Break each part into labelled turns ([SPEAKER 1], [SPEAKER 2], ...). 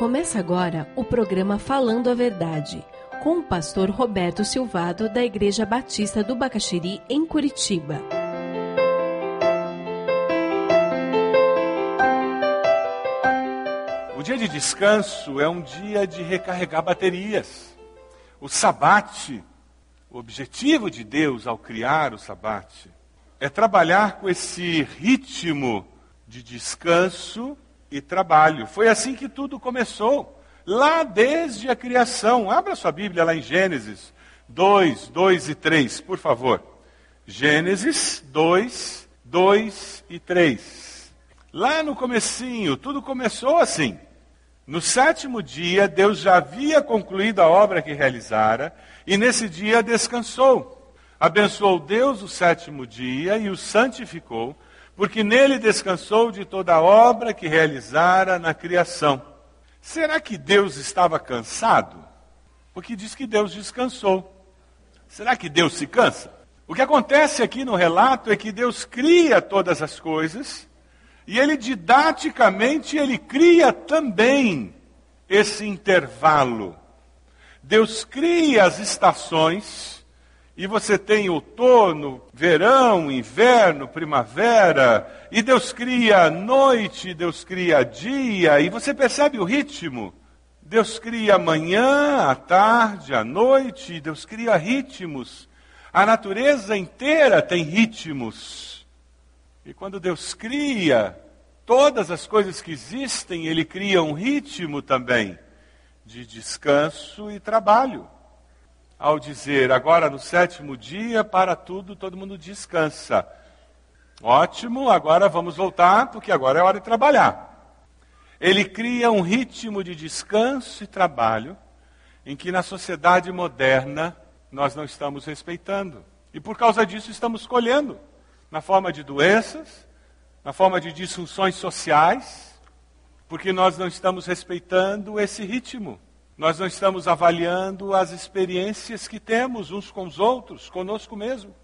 [SPEAKER 1] Começa agora o programa Falando a Verdade, com o pastor Roberto Silvado, da Igreja Batista do Bacaxiri, em Curitiba.
[SPEAKER 2] O dia de descanso é um dia de recarregar baterias. O sabate, o objetivo de Deus ao criar o sabate, é trabalhar com esse ritmo de descanso e trabalho. Foi assim que tudo começou, lá desde a criação. Abra sua Bíblia lá em Gênesis 2, 2 e 3, por favor. Gênesis 2, 2 e 3. Lá no comecinho, tudo começou assim. No sétimo dia, Deus já havia concluído a obra que realizara, e nesse dia descansou. Abençoou Deus o sétimo dia e o santificou, porque nele descansou de toda a obra que realizara na criação. Será que Deus estava cansado? Porque diz que Deus descansou. Será que Deus se cansa? O que acontece aqui no relato é que Deus cria todas as coisas e ele didaticamente ele cria também esse intervalo. Deus cria as estações e você tem outono, verão, inverno, primavera, e Deus cria noite, Deus cria dia, e você percebe o ritmo. Deus cria a manhã, a tarde, a noite, Deus cria ritmos. A natureza inteira tem ritmos. E quando Deus cria todas as coisas que existem, Ele cria um ritmo também de descanso e trabalho ao dizer agora no sétimo dia, para tudo, todo mundo descansa. Ótimo, agora vamos voltar, porque agora é hora de trabalhar. Ele cria um ritmo de descanso e trabalho em que na sociedade moderna nós não estamos respeitando. E por causa disso estamos colhendo na forma de doenças, na forma de disfunções sociais, porque nós não estamos respeitando esse ritmo. Nós não estamos avaliando as experiências que temos uns com os outros, conosco mesmo.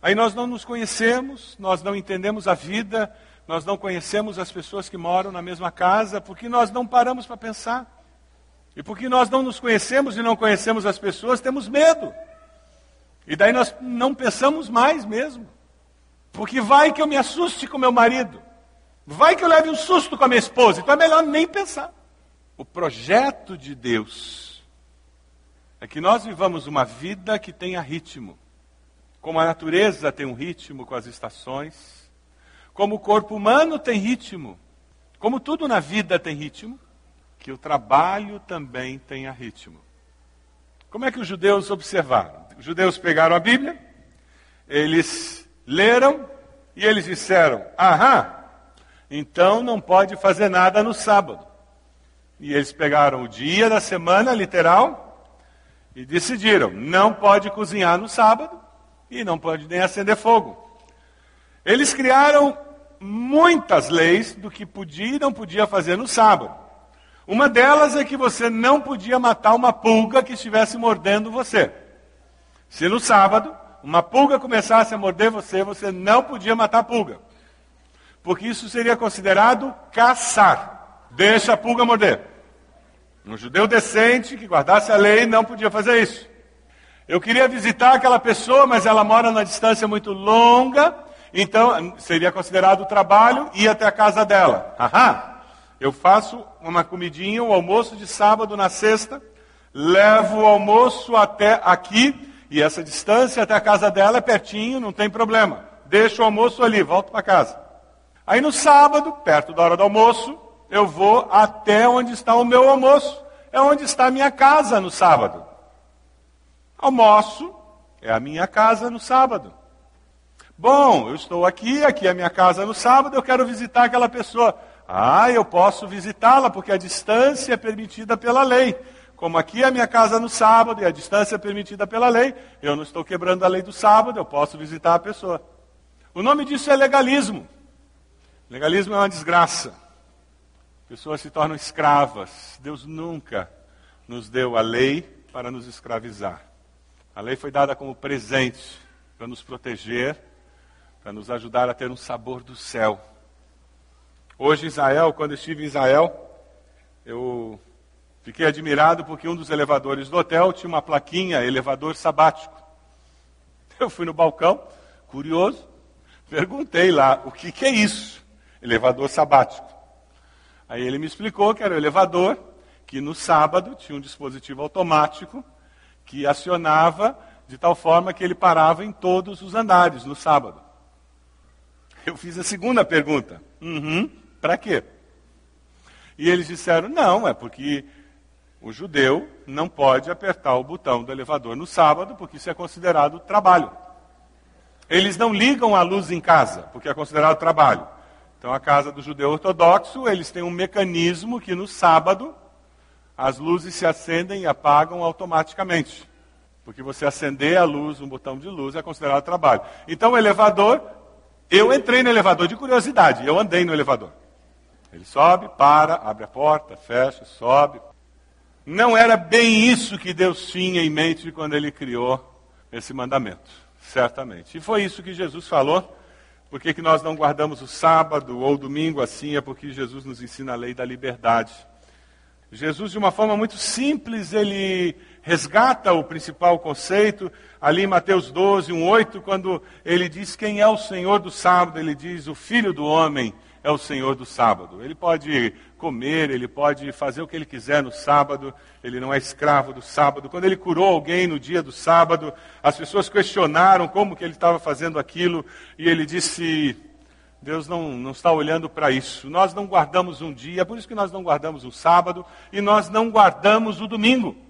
[SPEAKER 2] Aí nós não nos conhecemos, nós não entendemos a vida, nós não conhecemos as pessoas que moram na mesma casa, porque nós não paramos para pensar. E porque nós não nos conhecemos e não conhecemos as pessoas, temos medo. E daí nós não pensamos mais mesmo. Porque vai que eu me assuste com meu marido. Vai que eu leve um susto com a minha esposa. Então é melhor nem pensar. O projeto de Deus é que nós vivamos uma vida que tenha ritmo. Como a natureza tem um ritmo com as estações, como o corpo humano tem ritmo, como tudo na vida tem ritmo, que o trabalho também tenha ritmo. Como é que os judeus observaram? Os judeus pegaram a Bíblia, eles leram e eles disseram: Aham, então não pode fazer nada no sábado. E eles pegaram o dia da semana, literal, e decidiram: não pode cozinhar no sábado e não pode nem acender fogo. Eles criaram muitas leis do que podia e não podia fazer no sábado. Uma delas é que você não podia matar uma pulga que estivesse mordendo você. Se no sábado uma pulga começasse a morder você, você não podia matar a pulga. Porque isso seria considerado caçar. Deixa a pulga morder. Um judeu decente que guardasse a lei não podia fazer isso. Eu queria visitar aquela pessoa, mas ela mora na distância muito longa, então seria considerado trabalho ir até a casa dela. Aham. Eu faço uma comidinha, um almoço de sábado na sexta, levo o almoço até aqui, e essa distância até a casa dela é pertinho, não tem problema. Deixo o almoço ali, volto para casa. Aí no sábado, perto da hora do almoço, eu vou até onde está o meu almoço. É onde está a minha casa no sábado. Almoço é a minha casa no sábado. Bom, eu estou aqui, aqui é a minha casa no sábado, eu quero visitar aquela pessoa. Ah, eu posso visitá-la porque a distância é permitida pela lei. Como aqui é a minha casa no sábado e a distância é permitida pela lei, eu não estou quebrando a lei do sábado, eu posso visitar a pessoa. O nome disso é legalismo. Legalismo é uma desgraça. Pessoas se tornam escravas. Deus nunca nos deu a lei para nos escravizar. A lei foi dada como presente para nos proteger, para nos ajudar a ter um sabor do céu. Hoje, Israel, quando estive em Israel, Eu fiquei admirado porque um dos elevadores do hotel tinha uma plaquinha elevador sabático. Eu fui no balcão, curioso, perguntei lá o que, que é isso, elevador sabático. Aí ele me explicou que era o elevador que no sábado tinha um dispositivo automático que acionava de tal forma que ele parava em todos os andares no sábado. Eu fiz a segunda pergunta: uhum, para quê? E eles disseram: não, é porque o judeu não pode apertar o botão do elevador no sábado, porque isso é considerado trabalho. Eles não ligam a luz em casa, porque é considerado trabalho. Então, a casa do judeu ortodoxo, eles têm um mecanismo que no sábado as luzes se acendem e apagam automaticamente. Porque você acender a luz, um botão de luz, é considerado trabalho. Então, o elevador, eu entrei no elevador de curiosidade, eu andei no elevador. Ele sobe, para, abre a porta, fecha, sobe. Não era bem isso que Deus tinha em mente quando ele criou esse mandamento, certamente. E foi isso que Jesus falou. Por que, que nós não guardamos o sábado ou o domingo assim? É porque Jesus nos ensina a lei da liberdade. Jesus, de uma forma muito simples, ele resgata o principal conceito, ali em Mateus 12, 1, 8, quando ele diz quem é o Senhor do sábado, ele diz o Filho do Homem é o Senhor do sábado. Ele pode comer, ele pode fazer o que ele quiser no sábado, ele não é escravo do sábado. Quando ele curou alguém no dia do sábado, as pessoas questionaram como que ele estava fazendo aquilo, e ele disse: Deus não, não está olhando para isso. Nós não guardamos um dia, é por isso que nós não guardamos o sábado e nós não guardamos o domingo.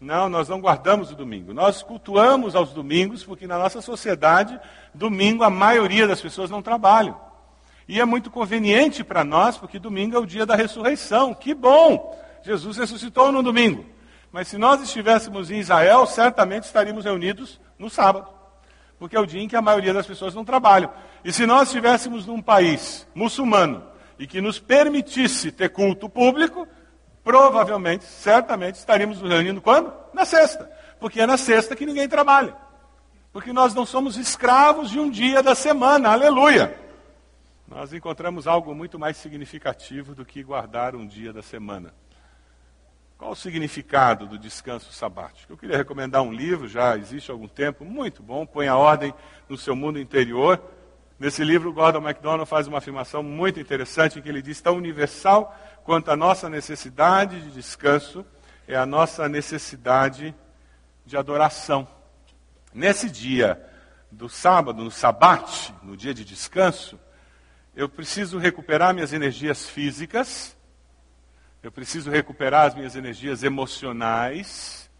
[SPEAKER 2] Não, nós não guardamos o domingo. Nós cultuamos aos domingos, porque na nossa sociedade, domingo a maioria das pessoas não trabalham. E é muito conveniente para nós, porque domingo é o dia da ressurreição. Que bom! Jesus ressuscitou no domingo. Mas se nós estivéssemos em Israel, certamente estaríamos reunidos no sábado. Porque é o dia em que a maioria das pessoas não trabalham. E se nós estivéssemos num país muçulmano e que nos permitisse ter culto público, provavelmente, certamente, estaríamos nos reunindo quando? Na sexta. Porque é na sexta que ninguém trabalha. Porque nós não somos escravos de um dia da semana. Aleluia! nós encontramos algo muito mais significativo do que guardar um dia da semana. Qual o significado do descanso sabático? Eu queria recomendar um livro, já existe há algum tempo, muito bom, põe a ordem no seu mundo interior. Nesse livro, Gordon MacDonald faz uma afirmação muito interessante, em que ele diz: tão universal quanto a nossa necessidade de descanso é a nossa necessidade de adoração. Nesse dia do sábado, no sabate, no dia de descanso, eu preciso recuperar minhas energias físicas, eu preciso recuperar as minhas energias emocionais,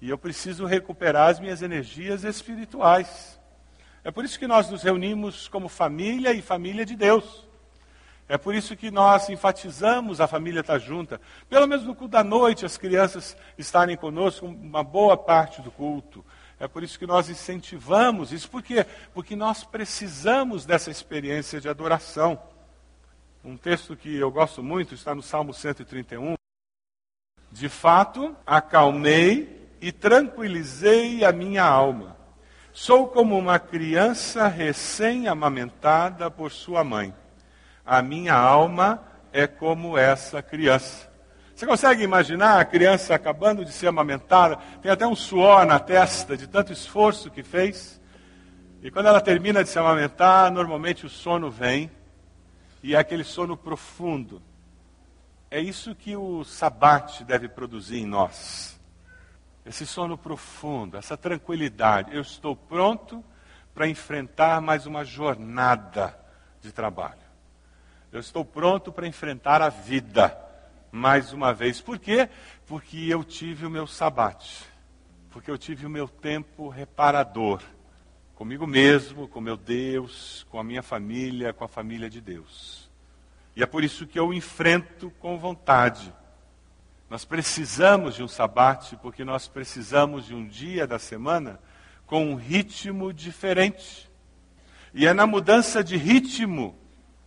[SPEAKER 2] e eu preciso recuperar as minhas energias espirituais. É por isso que nós nos reunimos como família e família de Deus. É por isso que nós enfatizamos a família estar junta. Pelo menos no culto da noite, as crianças estarem conosco uma boa parte do culto. É por isso que nós incentivamos isso. Por quê? Porque nós precisamos dessa experiência de adoração. Um texto que eu gosto muito está no Salmo 131. De fato, acalmei e tranquilizei a minha alma. Sou como uma criança recém-amamentada por sua mãe. A minha alma é como essa criança. Você consegue imaginar a criança acabando de ser amamentada, tem até um suor na testa de tanto esforço que fez? E quando ela termina de se amamentar, normalmente o sono vem, e é aquele sono profundo. É isso que o sabate deve produzir em nós. Esse sono profundo, essa tranquilidade. Eu estou pronto para enfrentar mais uma jornada de trabalho. Eu estou pronto para enfrentar a vida mais uma vez. Por quê? Porque eu tive o meu sabate. Porque eu tive o meu tempo reparador. Comigo mesmo, com meu Deus, com a minha família, com a família de Deus. E é por isso que eu enfrento com vontade. Nós precisamos de um sabate, porque nós precisamos de um dia da semana com um ritmo diferente. E é na mudança de ritmo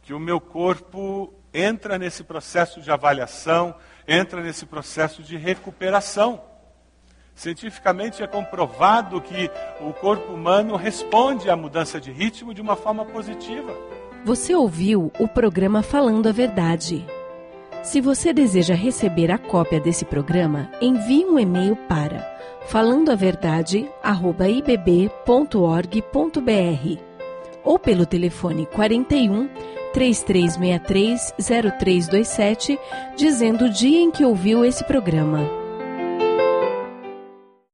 [SPEAKER 2] que o meu corpo entra nesse processo de avaliação, entra nesse processo de recuperação. Cientificamente é comprovado que o corpo humano responde à mudança de ritmo de uma forma positiva.
[SPEAKER 1] Você ouviu o programa Falando a Verdade. Se você deseja receber a cópia desse programa, envie um e-mail para falandoaverdade@ibb.org.br ou pelo telefone 41 3363 0327 dizendo o dia em que ouviu esse programa.